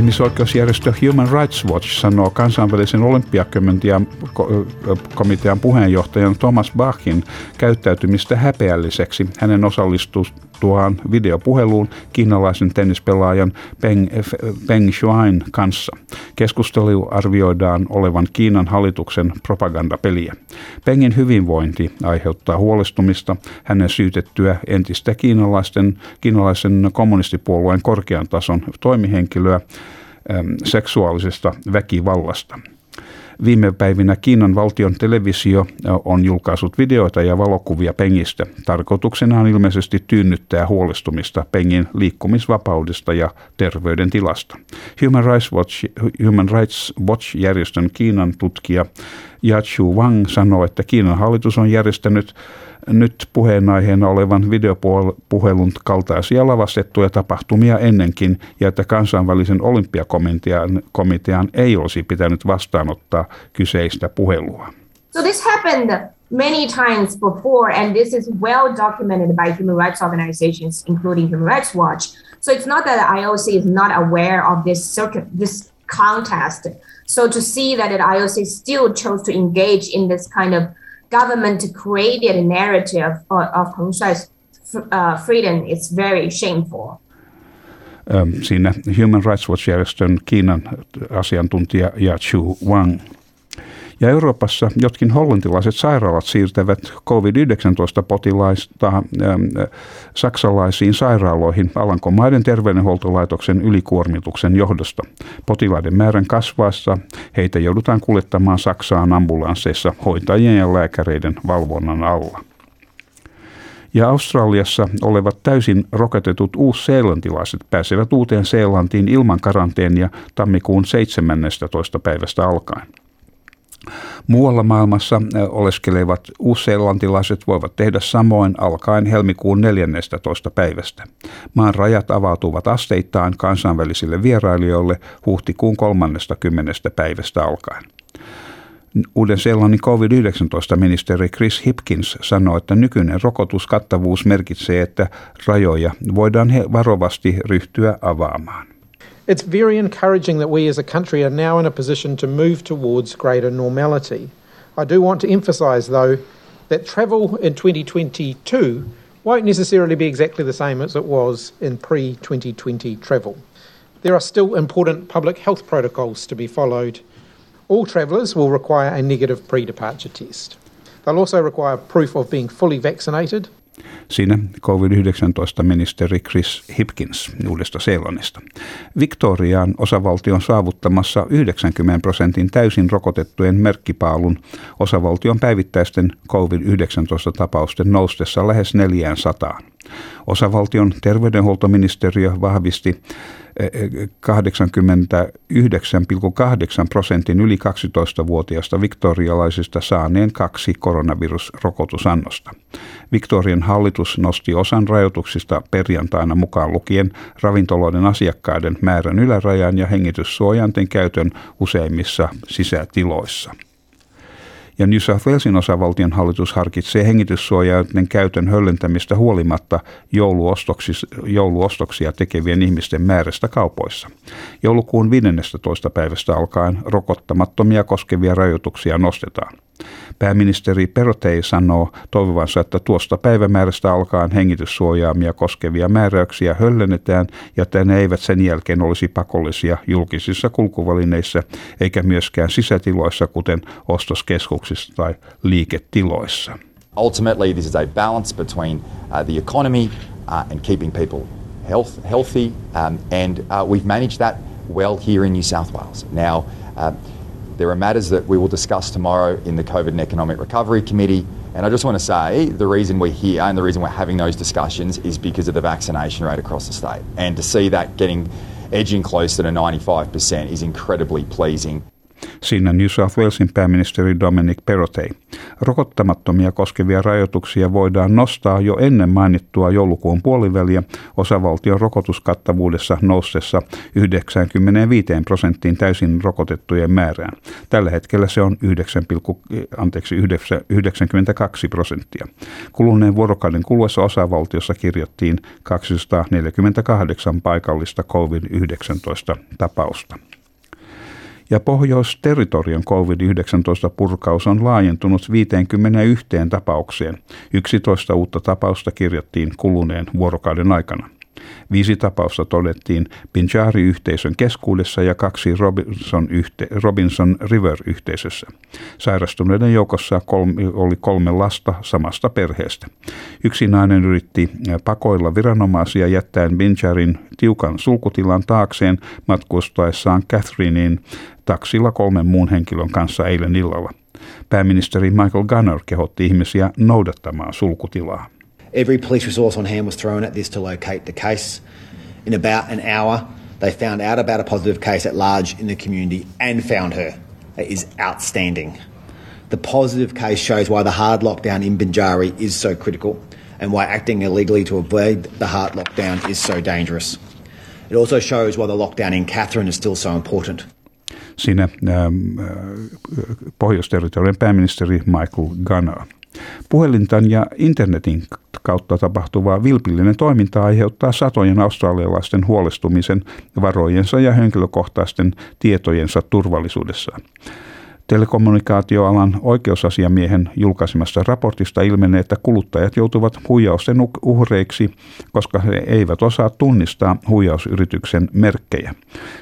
Ihmisoikeusjärjestö Human Rights Watch sanoo kansainvälisen olympiakomitean puheenjohtajan Thomas Bachin käyttäytymistä häpeälliseksi. Hänen osallistustuaan videopuheluun kiinalaisen tennispelaajan Peng, Peng Shuain kanssa. Keskustelu arvioidaan olevan Kiinan hallituksen propagandapeliä. Pengin hyvinvointi aiheuttaa huolestumista hänen syytettyä entistä kiinalaisten, kiinalaisen kommunistipuolueen korkean tason toimihenkilöä seksuaalisesta väkivallasta. Viime päivinä Kiinan valtion televisio on julkaissut videoita ja valokuvia Pengistä. Tarkoituksena on ilmeisesti tyynnyttää huolestumista Pengin liikkumisvapaudesta ja terveydentilasta. Human Rights Watch, Human Rights Watch-järjestön Kiinan tutkija Yachu Wang sanoi, että Kiinan hallitus on järjestänyt nyt puheenaiheena olevan videopuhelun kaltaisia lavastettuja tapahtumia ennenkin ja että kansainvälisen olympiakomitean komitean ei olisi pitänyt vastaanottaa kyseistä puhelua. So this happened many times before and this is well documented by human rights organizations including Human Rights Watch. So it's not that the IOC is not aware of this circuit this contest. So to see that the IOC still chose to engage in this kind of government created a narrative of, of Shuai's uh, freedom is very shameful. Siinä Human Rights Watch-järjestön Kiinan asiantuntija Ja Chu Wang. Ja Euroopassa jotkin hollantilaiset sairaalat siirtävät COVID-19-potilaista ähm, saksalaisiin sairaaloihin Alankomaiden terveydenhuoltolaitoksen ylikuormituksen johdosta. Potilaiden määrän kasvaessa heitä joudutaan kuljettamaan Saksaan ambulansseissa hoitajien ja lääkäreiden valvonnan alla ja Australiassa olevat täysin rokotetut uusseelantilaiset pääsevät uuteen Seelantiin ilman karanteenia tammikuun 17. päivästä alkaen. Muualla maailmassa oleskelevat uusseelantilaiset voivat tehdä samoin alkaen helmikuun 14. päivästä. Maan rajat avautuvat asteittain kansainvälisille vierailijoille huhtikuun 30. päivästä alkaen. Uuden-Seelannin COVID-19-ministeri Chris Hipkins sanoi, että nykyinen rokotuskattavuus merkitsee, että rajoja voidaan varovasti ryhtyä avaamaan. It's very encouraging that we as a country are now in a position to move towards greater normality. I do want to emphasise, though, that travel in 2022 won't necessarily be exactly the same as it was in pre 2020 travel. There are still important public health protocols to be followed. All travellers will require a negative pre departure test. They'll also require proof of being fully vaccinated Siinä COVID-19-ministeri Chris Hipkins Uudesta Seelannista. Victoriaan osavaltion saavuttamassa 90 prosentin täysin rokotettujen merkkipaalun osavaltion päivittäisten COVID-19-tapausten noustessa lähes 400. Osavaltion terveydenhuoltoministeriö vahvisti 89,8 prosentin yli 12-vuotiaista viktorialaisista saaneen kaksi koronavirusrokotusannosta. Victorian hallitus nosti osan rajoituksista perjantaina mukaan lukien ravintoloiden asiakkaiden määrän ylärajan ja hengityssuojanten käytön useimmissa sisätiloissa ja New South Walesin osavaltion hallitus harkitsee hengityssuojainten käytön höllentämistä huolimatta jouluostoksia tekevien ihmisten määrästä kaupoissa. Joulukuun 15. päivästä alkaen rokottamattomia koskevia rajoituksia nostetaan. Pääministeri Perotei sanoo toivovansa, että tuosta päivämäärästä alkaen hengityssuojaamia koskevia määräyksiä höllennetään ja että ne eivät sen jälkeen olisi pakollisia julkisissa kulkuvälineissä eikä myöskään sisätiloissa, kuten ostoskeskuksissa tai liiketiloissa. Ultimately, this is a balance between uh, the economy uh, and keeping people health, healthy, um, and uh, we've managed that well here in New South Wales. Now, uh, There are matters that we will discuss tomorrow in the COVID and Economic Recovery Committee. And I just want to say the reason we're here and the reason we're having those discussions is because of the vaccination rate across the state. And to see that getting edging closer to 95% is incredibly pleasing. Siinä New South Walesin pääministeri Dominic Perrottet. Rokottamattomia koskevia rajoituksia voidaan nostaa jo ennen mainittua joulukuun puoliväliä osavaltion rokotuskattavuudessa noustessa 95 prosenttiin täysin rokotettujen määrään. Tällä hetkellä se on 9, anteeksi, 92 prosenttia. Kuluneen vuorokauden kuluessa osavaltiossa kirjattiin 248 paikallista COVID-19 tapausta ja Pohjois-territorion COVID-19 purkaus on laajentunut 51 tapaukseen. 11 uutta tapausta kirjattiin kuluneen vuorokauden aikana. Viisi tapausta todettiin Pinjari-yhteisön keskuudessa ja kaksi Robinson, yhte, Robinson River-yhteisössä. Sairastuneiden joukossa kolme, oli kolme lasta samasta perheestä. Yksi nainen yritti pakoilla viranomaisia jättäen Pinjarin tiukan sulkutilan taakseen matkustaessaan Catherinein taksilla kolmen muun henkilön kanssa eilen illalla. Pääministeri Michael Gunner kehotti ihmisiä noudattamaan sulkutilaa. Every police resource on hand was thrown at this to locate the case. In about an hour, they found out about a positive case at large in the community and found her. It is outstanding. The positive case shows why the hard lockdown in Binjari is so critical and why acting illegally to avoid the hard lockdown is so dangerous. It also shows why the lockdown in Catherine is still so important. Siinä ähm, äh, pohjoisterritorian pääministeri Michael Gunner. Puhelintan ja internetin kautta tapahtuvaa vilpillinen toiminta aiheuttaa satojen australialaisten huolestumisen varojensa ja henkilökohtaisten tietojensa turvallisuudessa. Telekommunikaatioalan oikeusasiamiehen julkaisemasta raportista ilmenee, että kuluttajat joutuvat huijausten uhreiksi, koska he eivät osaa tunnistaa huijausyrityksen merkkejä.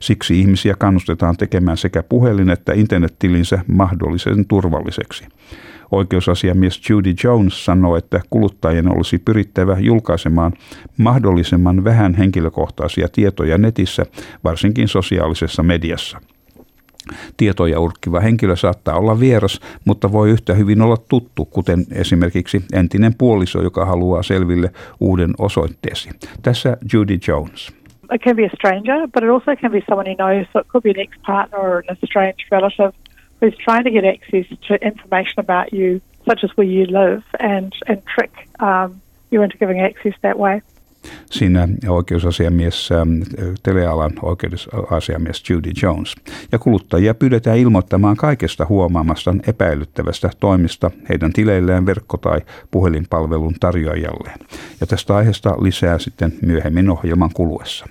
Siksi ihmisiä kannustetaan tekemään sekä puhelin- että internettilinsä mahdollisen turvalliseksi. Oikeusasiamies Judy Jones sanoi, että kuluttajien olisi pyrittävä julkaisemaan mahdollisimman vähän henkilökohtaisia tietoja netissä, varsinkin sosiaalisessa mediassa. Tietoja urkkiva henkilö saattaa olla vieras, mutta voi yhtä hyvin olla tuttu, kuten esimerkiksi entinen puoliso, joka haluaa selville uuden osoitteesi. Tässä Judy Jones. It can be a stranger, but it also can be someone you know, so it could be an ex-partner or an estranged relative who's trying to get access to information about you, such as where you live, and, and trick um, you into giving access that way. Siinä oikeusasiamies, ähm, telealan oikeusasiamies Judy Jones. Ja kuluttajia pyydetään ilmoittamaan kaikesta huomaamastaan epäilyttävästä toimista heidän tileilleen verkko- tai puhelinpalvelun tarjoajalleen. Ja tästä aiheesta lisää sitten myöhemmin ohjelman kuluessa.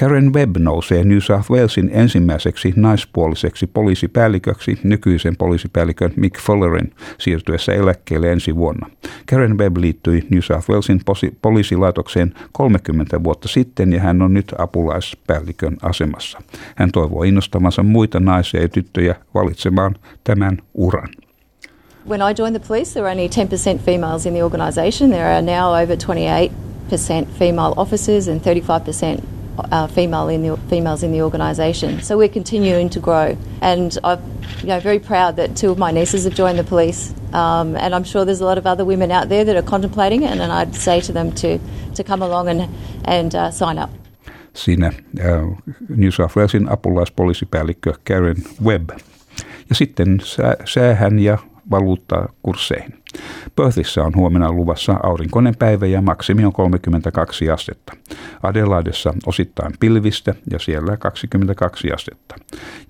Karen Webb nousee New South Walesin ensimmäiseksi naispuoliseksi poliisipäälliköksi nykyisen poliisipäällikön Mick Follerin siirtyessä eläkkeelle ensi vuonna. Karen Webb liittyi New South Walesin poliisilaitokseen 30 vuotta sitten ja hän on nyt apulaispäällikön asemassa. Hän toivoo innostamansa muita naisia ja tyttöjä valitsemaan tämän uran. When I joined the police, there were only 10% females in the organisation. There are now over 28% female officers and 35% uh, female in the, females in the organisation. So we're continuing to grow, and I'm you know, very proud that two of my nieces have joined the police, um, and I'm sure there's a lot of other women out there that are contemplating it, and, I'd say to them to, to come along and, and uh, sign up. Siinä uh, New South Walesin apulaispoliisipäällikkö Karen Webb. Ja sitten säähän ja valuuttakursseihin. Perthissä on huomenna luvassa aurinkoinen päivä ja maksimi on 32 astetta. Adelaidessa osittain pilvistä ja siellä 22 astetta.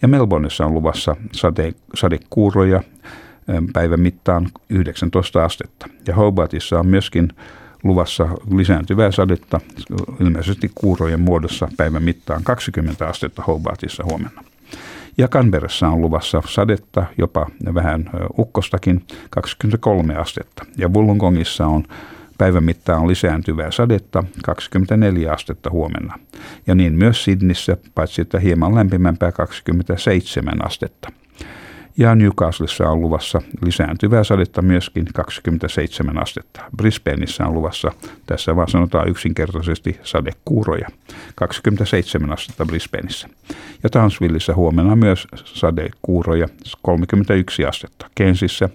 Ja Melbourneissa on luvassa sade, sadekuuroja päivän mittaan 19 astetta. Ja Hobartissa on myöskin luvassa lisääntyvää sadetta, ilmeisesti kuurojen muodossa päivän mittaan 20 astetta Hobartissa huomenna. Ja Canberrassa on luvassa sadetta, jopa vähän ukkostakin, 23 astetta. Ja Wollongongissa on päivän mittaan lisääntyvää sadetta, 24 astetta huomenna. Ja niin myös Sydnissä, paitsi että hieman lämpimämpää 27 astetta. Ja Newcastlessa on luvassa lisääntyvää sadetta myöskin 27 astetta. Brisbaneissa on luvassa, tässä vaan sanotaan yksinkertaisesti sadekuuroja, 27 astetta Brisbaneissa. Ja Townsvilleissa huomenna myös sadekuuroja, 31 astetta. Kensissä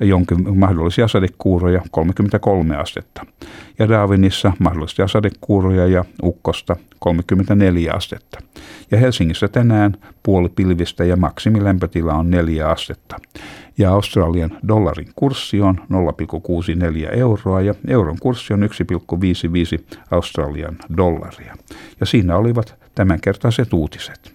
jonkin mahdollisia sadekuuroja 33 astetta. Ja Darwinissa mahdollisia sadekuuroja ja ukkosta 34 astetta. Ja Helsingissä tänään puoli pilvistä ja maksimilämpötila on 4 astetta. Ja Australian dollarin kurssi on 0,64 euroa ja euron kurssi on 1,55 Australian dollaria. Ja siinä olivat tämänkertaiset uutiset.